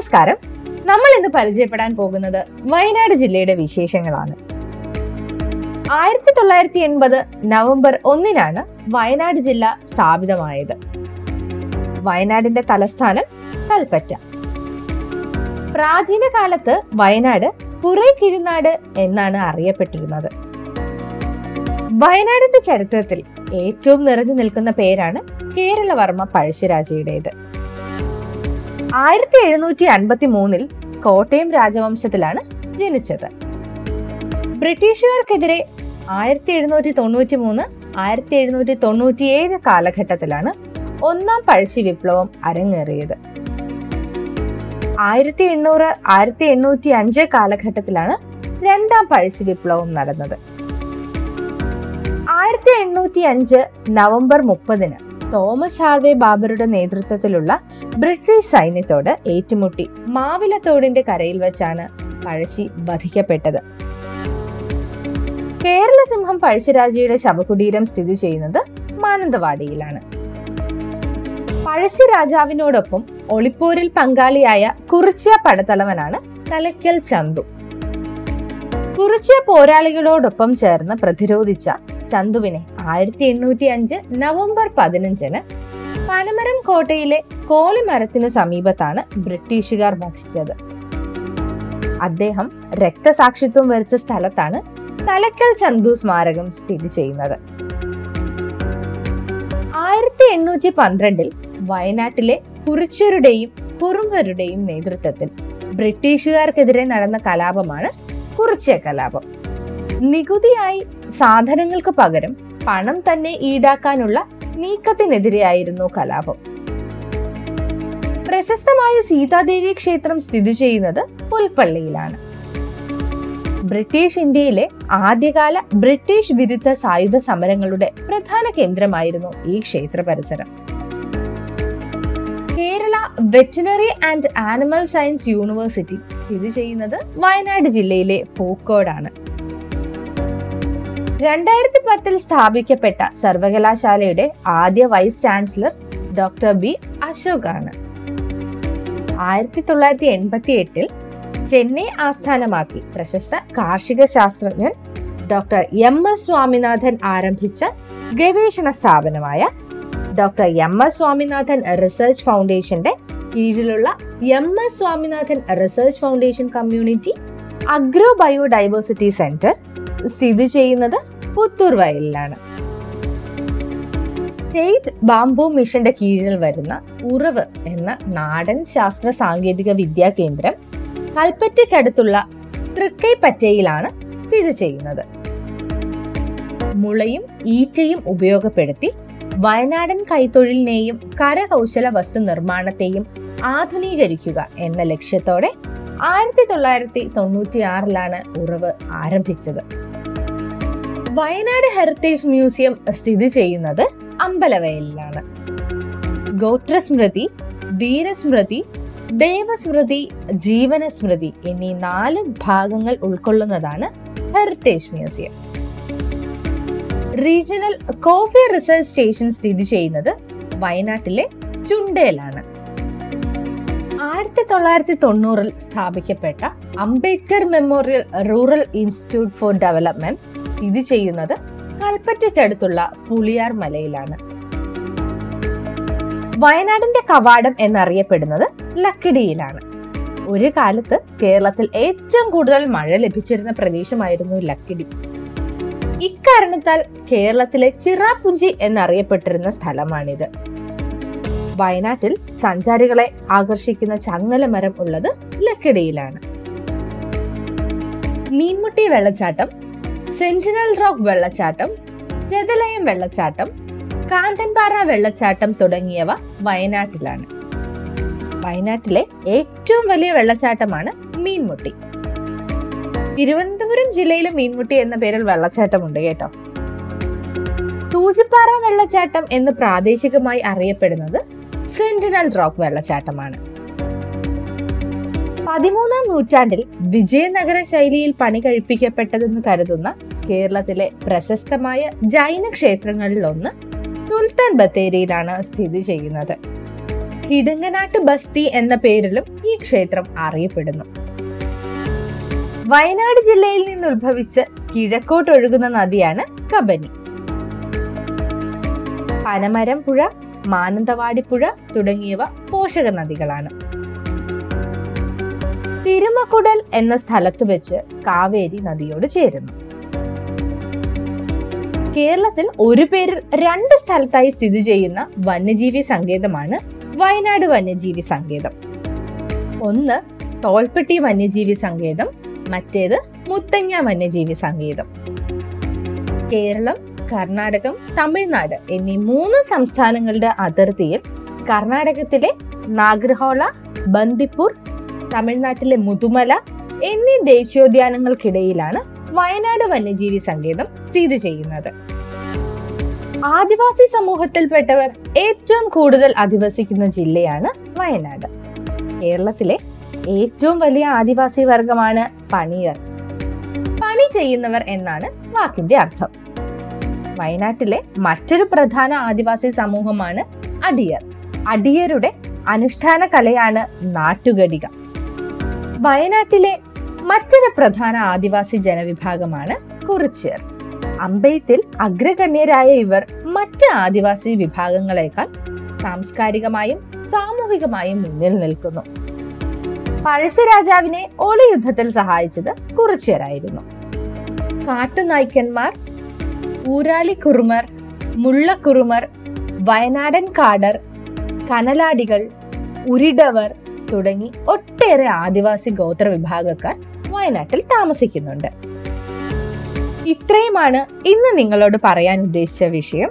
നമസ്കാരം. നമ്മൾ ഇന്ന് പരിചയപ്പെടാൻ പോകുന്നത് വയനാട് ജില്ലയുടെ വിശേഷങ്ങളാണ്. ആയിരത്തി തൊള്ളായിരത്തി എൺപത് നവംബർ ഒന്നിനാണ് വയനാട് ജില്ല സ്ഥാപിതമായത്. വയനാടിന്റെ തലസ്ഥാനം കൽപ്പറ്റ. പ്രാചീന കാലത്ത് വയനാട് പുറൈക്കിരുനാട് എന്നാണ് അറിയപ്പെട്ടിരുന്നത്. വയനാടിന്റെ ചരിത്രത്തിൽ ഏറ്റവും നിറഞ്ഞു നിൽക്കുന്ന പേരാണ് കേരളവർമ്മ പഴശ്ശിരാജയുടേത്. ആയിരത്തി എഴുന്നൂറ്റി അൻപത്തി മൂന്നിൽ കോട്ടയം രാജവംശത്തിലാണ് ജനിച്ചത്. ബ്രിട്ടീഷുകാർക്കെതിരെ ആയിരത്തി എഴുന്നൂറ്റി തൊണ്ണൂറ്റി മൂന്ന് ആയിരത്തി എഴുന്നൂറ്റി തൊണ്ണൂറ്റിയേഴ് കാലഘട്ടത്തിലാണ് ഒന്നാം പഴശ്ശി വിപ്ലവം അരങ്ങേറിയത്. ആയിരത്തി എണ്ണൂറ് ആയിരത്തി എണ്ണൂറ്റി അഞ്ച് കാലഘട്ടത്തിലാണ് രണ്ടാം പഴശ്ശി വിപ്ലവം നടന്നത്. ആയിരത്തി എണ്ണൂറ്റി അഞ്ച് നവംബർ മുപ്പതിന് തോമസ് ഹാർവേ ബാബറുടെ നേതൃത്വത്തിലുള്ള ബ്രിട്ടീഷ് സൈന്യത്തോട് ഏറ്റുമുട്ടി. മാവിലത്തോടിന്റെ കരയിൽ വെച്ചാണ് പഴശ്ശി വധിക്കപ്പെട്ടത്. കേരള സിംഹം പഴശ്ശിരാജയുടെ ശവകുടീരം സ്ഥിതി ചെയ്യുന്നത് മാനന്തവാടിയിലാണ്. പഴശ്ശി രാജാവിനോടൊപ്പം ഒളിപ്പോരിൽ പങ്കാളിയായ കുറിച്യ പടത്തലവനാണ് തലയ്ക്കൽ ചന്തു. കുറിച്യ പോരാളികളോടൊപ്പം ചേർന്ന് പ്രതിരോധിച്ച ചന്തുവിനെ ആയിരത്തി എണ്ണൂറ്റി അഞ്ച് നവംബർ പതിനഞ്ചിന് പനമരം കോട്ടയിലെ കോളിമരത്തിനു സമീപത്താണ് ബ്രിട്ടീഷുകാർ വധിച്ചത് അദ്ദേഹം രക്തസാക്ഷിത്വം വരിച്ച സ്ഥലത്താണ് തലക്കൽ ചന്തു സ്മാരകം സ്ഥിതി ചെയ്യുന്നത്. ആയിരത്തി എണ്ണൂറ്റി പന്ത്രണ്ടിൽ വയനാട്ടിലെ കുറിച്യരുടെയും കുറുമ്പരുടെയും നേതൃത്വത്തിൽ ബ്രിട്ടീഷുകാർക്കെതിരെ നടന്ന കലാപമാണ് കുറിച്യ കലാപം. നികുതിയായി സാധനങ്ങൾക്ക് പകരം പണം തന്നെ ഈടാക്കാനുള്ള നീക്കത്തിനെതിരെയായിരുന്നു കലാപം. പ്രശസ്തമായ സീതാദേവി ക്ഷേത്രം സ്ഥിതി ചെയ്യുന്നത് പുൽപ്പള്ളിയിലാണ്. ബ്രിട്ടീഷ് ഇന്ത്യയിലെ ആദ്യകാല ബ്രിട്ടീഷ് വിരുദ്ധ സായുധ സമരങ്ങളുടെ പ്രധാന കേന്ദ്രമായിരുന്നു ഈ ക്ഷേത്ര പരിസരം. Kerala veterinary and animal science university സ്ഥിതി ചെയ്യുന്നത് വയനാട് ജില്ലയിലെ പൂക്കോടാണ്. രണ്ടായിരത്തി പത്തിൽ സ്ഥാപിക്കപ്പെട്ട സർവകലാശാലയുടെ ആദ്യ vice chancellor doctor B Ashok ആണ് ആയിരത്തി തൊള്ളായിരത്തി എൺപത്തി എട്ടിൽ ചെന്നൈ ആസ്ഥാനമാക്കി പ്രശസ്ത കാർഷിക ശാസ്ത്രജ്ഞൻ ഡോക്ടർ എം എസ് സ്വാമിനാഥൻ ആരംഭിച്ച ഗവേഷണ സ്ഥാപനമായ doctor M S Swaminathan research ഫൗണ്ടേഷന്റെ കീഴിലുള്ള M S Swaminathan research foundation community agro biodiversity centre സ്ഥിതി ചെയ്യുന്നത് പുത്തൂർ വയലിലാണ്. സ്റ്റേറ്റ് ബാംബു മിഷന്റെ കീഴിൽ വരുന്ന ഉറവ് എന്ന നാടൻ ശാസ്ത്ര സാങ്കേതിക വിദ്യാ കേന്ദ്രം കൽപ്പറ്റയ്ക്കടുത്തുള്ള തൃക്കൈപ്പറ്റയിലാണ് സ്ഥിതി ചെയ്യുന്നത്. മുളയും ഈറ്റയും ഉപയോഗപ്പെടുത്തി വയനാടൻ കൈത്തൊഴിലിനെയും കരകൗശല വസ്തു നിർമ്മാണത്തെയും ആധുനീകരിക്കുക എന്ന ലക്ഷ്യത്തോടെ ആയിരത്തി തൊള്ളായിരത്തി തൊണ്ണൂറ്റി ആറിലാണ് ഉറവ് ആരംഭിച്ചത്. വയനാട് ഹെറിറ്റേജ് മ്യൂസിയം സ്ഥിതി ചെയ്യുന്നത് അമ്പലവയലിലാണ്. ഗോത്രസ്മൃതി വീരസ്മൃതി ദേവസ്മൃതി ജീവനസ്മൃതി എന്നീ നാല് ഭാഗങ്ങൾ ഉൾക്കൊള്ളുന്നതാണ് heritage museum. Regional coffee research station സ്ഥിതി ചെയ്യുന്നത് വയനാട്ടിലെ ചുണ്ടേലാണ്. ആയിരത്തി തൊള്ളായിരത്തി തൊണ്ണൂറിൽ സ്ഥാപിക്കപ്പെട്ട Ambedkar memorial rural institute for development സ്ഥിതി ചെയ്യുന്നത് കൽപ്പറ്റയ്ക്കടുത്തുള്ള പുളിയാർ മലയിലാണ്. വയനാടിന്റെ കവാടം എന്നറിയപ്പെടുന്നത് ലക്കിടിയിലാണ്. ഒരു കാലത്ത് കേരളത്തിൽ ഏറ്റവും കൂടുതൽ മഴ ലഭിച്ചിരുന്ന പ്രദേശമായിരുന്നു ലക്കിടി. ഇക്കാരണത്താൽ കേരളത്തിലെ ചിറാപുഞ്ചി എന്നറിയപ്പെട്ടിരുന്ന സ്ഥലമാണിത്. വയനാട്ടിൽ സഞ്ചാരികളെ ആകർഷിക്കുന്ന ചങ്ങലമരം ഉള്ളത് ലക്കിടിയിലാണ്. മീൻമുട്ടി വെള്ളച്ചാട്ടം സെന്റിനൽ റോക്ക് വെള്ളച്ചാട്ടം ചെതലയം വെള്ളച്ചാട്ടം കാന്തൻപാറ വെള്ളച്ചാട്ടം തുടങ്ങിയവ വയനാട്ടിലാണ്. വയനാട്ടിലെ ഏറ്റവും വലിയ വെള്ളച്ചാട്ടമാണ് മീൻമുട്ടി. തിരുവനന്തപുരം ജില്ലയിലെ മീൻമുട്ടി എന്ന പേരിൽ വെള്ളച്ചാട്ടമുണ്ട് കേട്ടോ. സൂചിപ്പാറ വെള്ളച്ചാട്ടം എന്ന് പ്രാദേശികമായി അറിയപ്പെടുന്നത് സെന്റിനൽ റോക്ക് വെള്ളച്ചാട്ടമാണ്. പതിമൂന്നാം നൂറ്റാണ്ടിൽ വിജയനഗര ശൈലിയിൽ പണി കഴിപ്പിക്കപ്പെട്ടതെന്ന് കരുതുന്ന കേരളത്തിലെ പ്രശസ്തമായ ജൈന ക്ഷേത്രങ്ങളിലൊന്ന് സുൽത്താൻ ബത്തേരിയിലാണ് സ്ഥിതി ചെയ്യുന്നത്. കിടങ്ങനാട്ട് ബസ്തി എന്ന പേരിലും ഈ ക്ഷേത്രം അറിയപ്പെടുന്നു. വയനാട് ജില്ലയിൽ നിന്ന് ഉത്ഭവിച്ച് കിഴക്കോട്ടൊഴുകുന്ന നദിയാണ് കബനി. പനമരം പുഴ മാനന്തവാടിപ്പുഴ തുടങ്ങിയവ പോഷക നദികളാണ്. തിരുമക്കുടൽ എന്ന സ്ഥലത്ത് വെച്ച് കാവേരി നദിയോട് ചേരുന്നു. കേരളത്തിൽ ഒരു പേരിൽ രണ്ട് സ്ഥലത്തായി സ്ഥിതി ചെയ്യുന്ന വന്യജീവി സങ്കേതമാണ് വയനാട് വന്യജീവി സങ്കേതം. ഒന്ന് തോൽപ്പെട്ടി വന്യജീവി സങ്കേതം മറ്റേത് മുത്തങ്ങ വന്യജീവി സങ്കേതം. കേരളം കർണാടകം തമിഴ്നാട് എന്നീ മൂന്ന് സംസ്ഥാനങ്ങളുടെ അതിർത്തിയിൽ കർണാടകത്തിലെ നാഗർഹോള ബന്ദിപ്പൂർ തമിഴ്നാട്ടിലെ മുതുമല എന്നീ ദേശീയോദ്യാനങ്ങൾക്കിടയിലാണ് വയനാട് വന്യജീവി സങ്കേതം സ്ഥിതി ചെയ്യുന്നത്. ആദിവാസി സമൂഹത്തിൽപ്പെട്ടവർ ഏറ്റവും കൂടുതൽ അധിവസിക്കുന്ന ജില്ലയാണ് വയനാട്. കേരളത്തിലെ ഏറ്റവും വലിയ ആദിവാസി വർഗമാണ് പണിയർ. പണി ചെയ്യുന്നവർ എന്നാണ് വാക്കിന്റെ അർത്ഥം. വയനാട്ടിലെ മറ്റൊരു പ്രധാന ആദിവാസി സമൂഹമാണ് അടിയർ. അടിയരുടെ അനുഷ്ഠാന കലയാണ് നാട്ടുകടിക. വയനാട്ടിലെ മറ്റൊരു പ്രധാന ആദിവാസി ജനവിഭാഗമാണ് കുറിച്യർ അമ്പയത്തിൽ അഗ്രഗണ്യരായ ഇവർ മറ്റ് ആദിവാസി വിഭാഗങ്ങളെക്കാൾ സാംസ്കാരികമായും സാമൂഹികമായും മുന്നിൽ നിൽക്കുന്നു. പഴശ്ശിരാജാവിനെ ഒളി യുദ്ധത്തിൽ സഹായിച്ചത് കുറിച്യരായിരുന്നു കാട്ടുനായ്ക്കന്മാർ ഊരാളി കുറുമർ മുള്ളക്കുറുമർ വയനാടൻ കാടർ കനലാടികൾ ഉരിടവർ തുടങ്ങി ഒട്ടേറെ ആദിവാസി ഗോത്ര വിഭാഗക്കാർ വയനാട്ടിൽ താമസിക്കുന്നുണ്ട്. ഇത്രയുമാണ് ഇന്ന് നിങ്ങളോട് പറയാൻ ഉദ്ദേശിച്ച വിഷയം.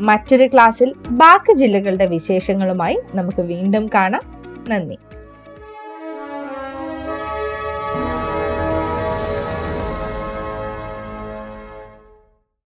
മറ്റൊരു ക്ലാസ്സിൽ ബാക്കി ജില്ലകളുടെ വിശേഷങ്ങളുമായി നമുക്ക് വീണ്ടും കാണാം. നന്ദി.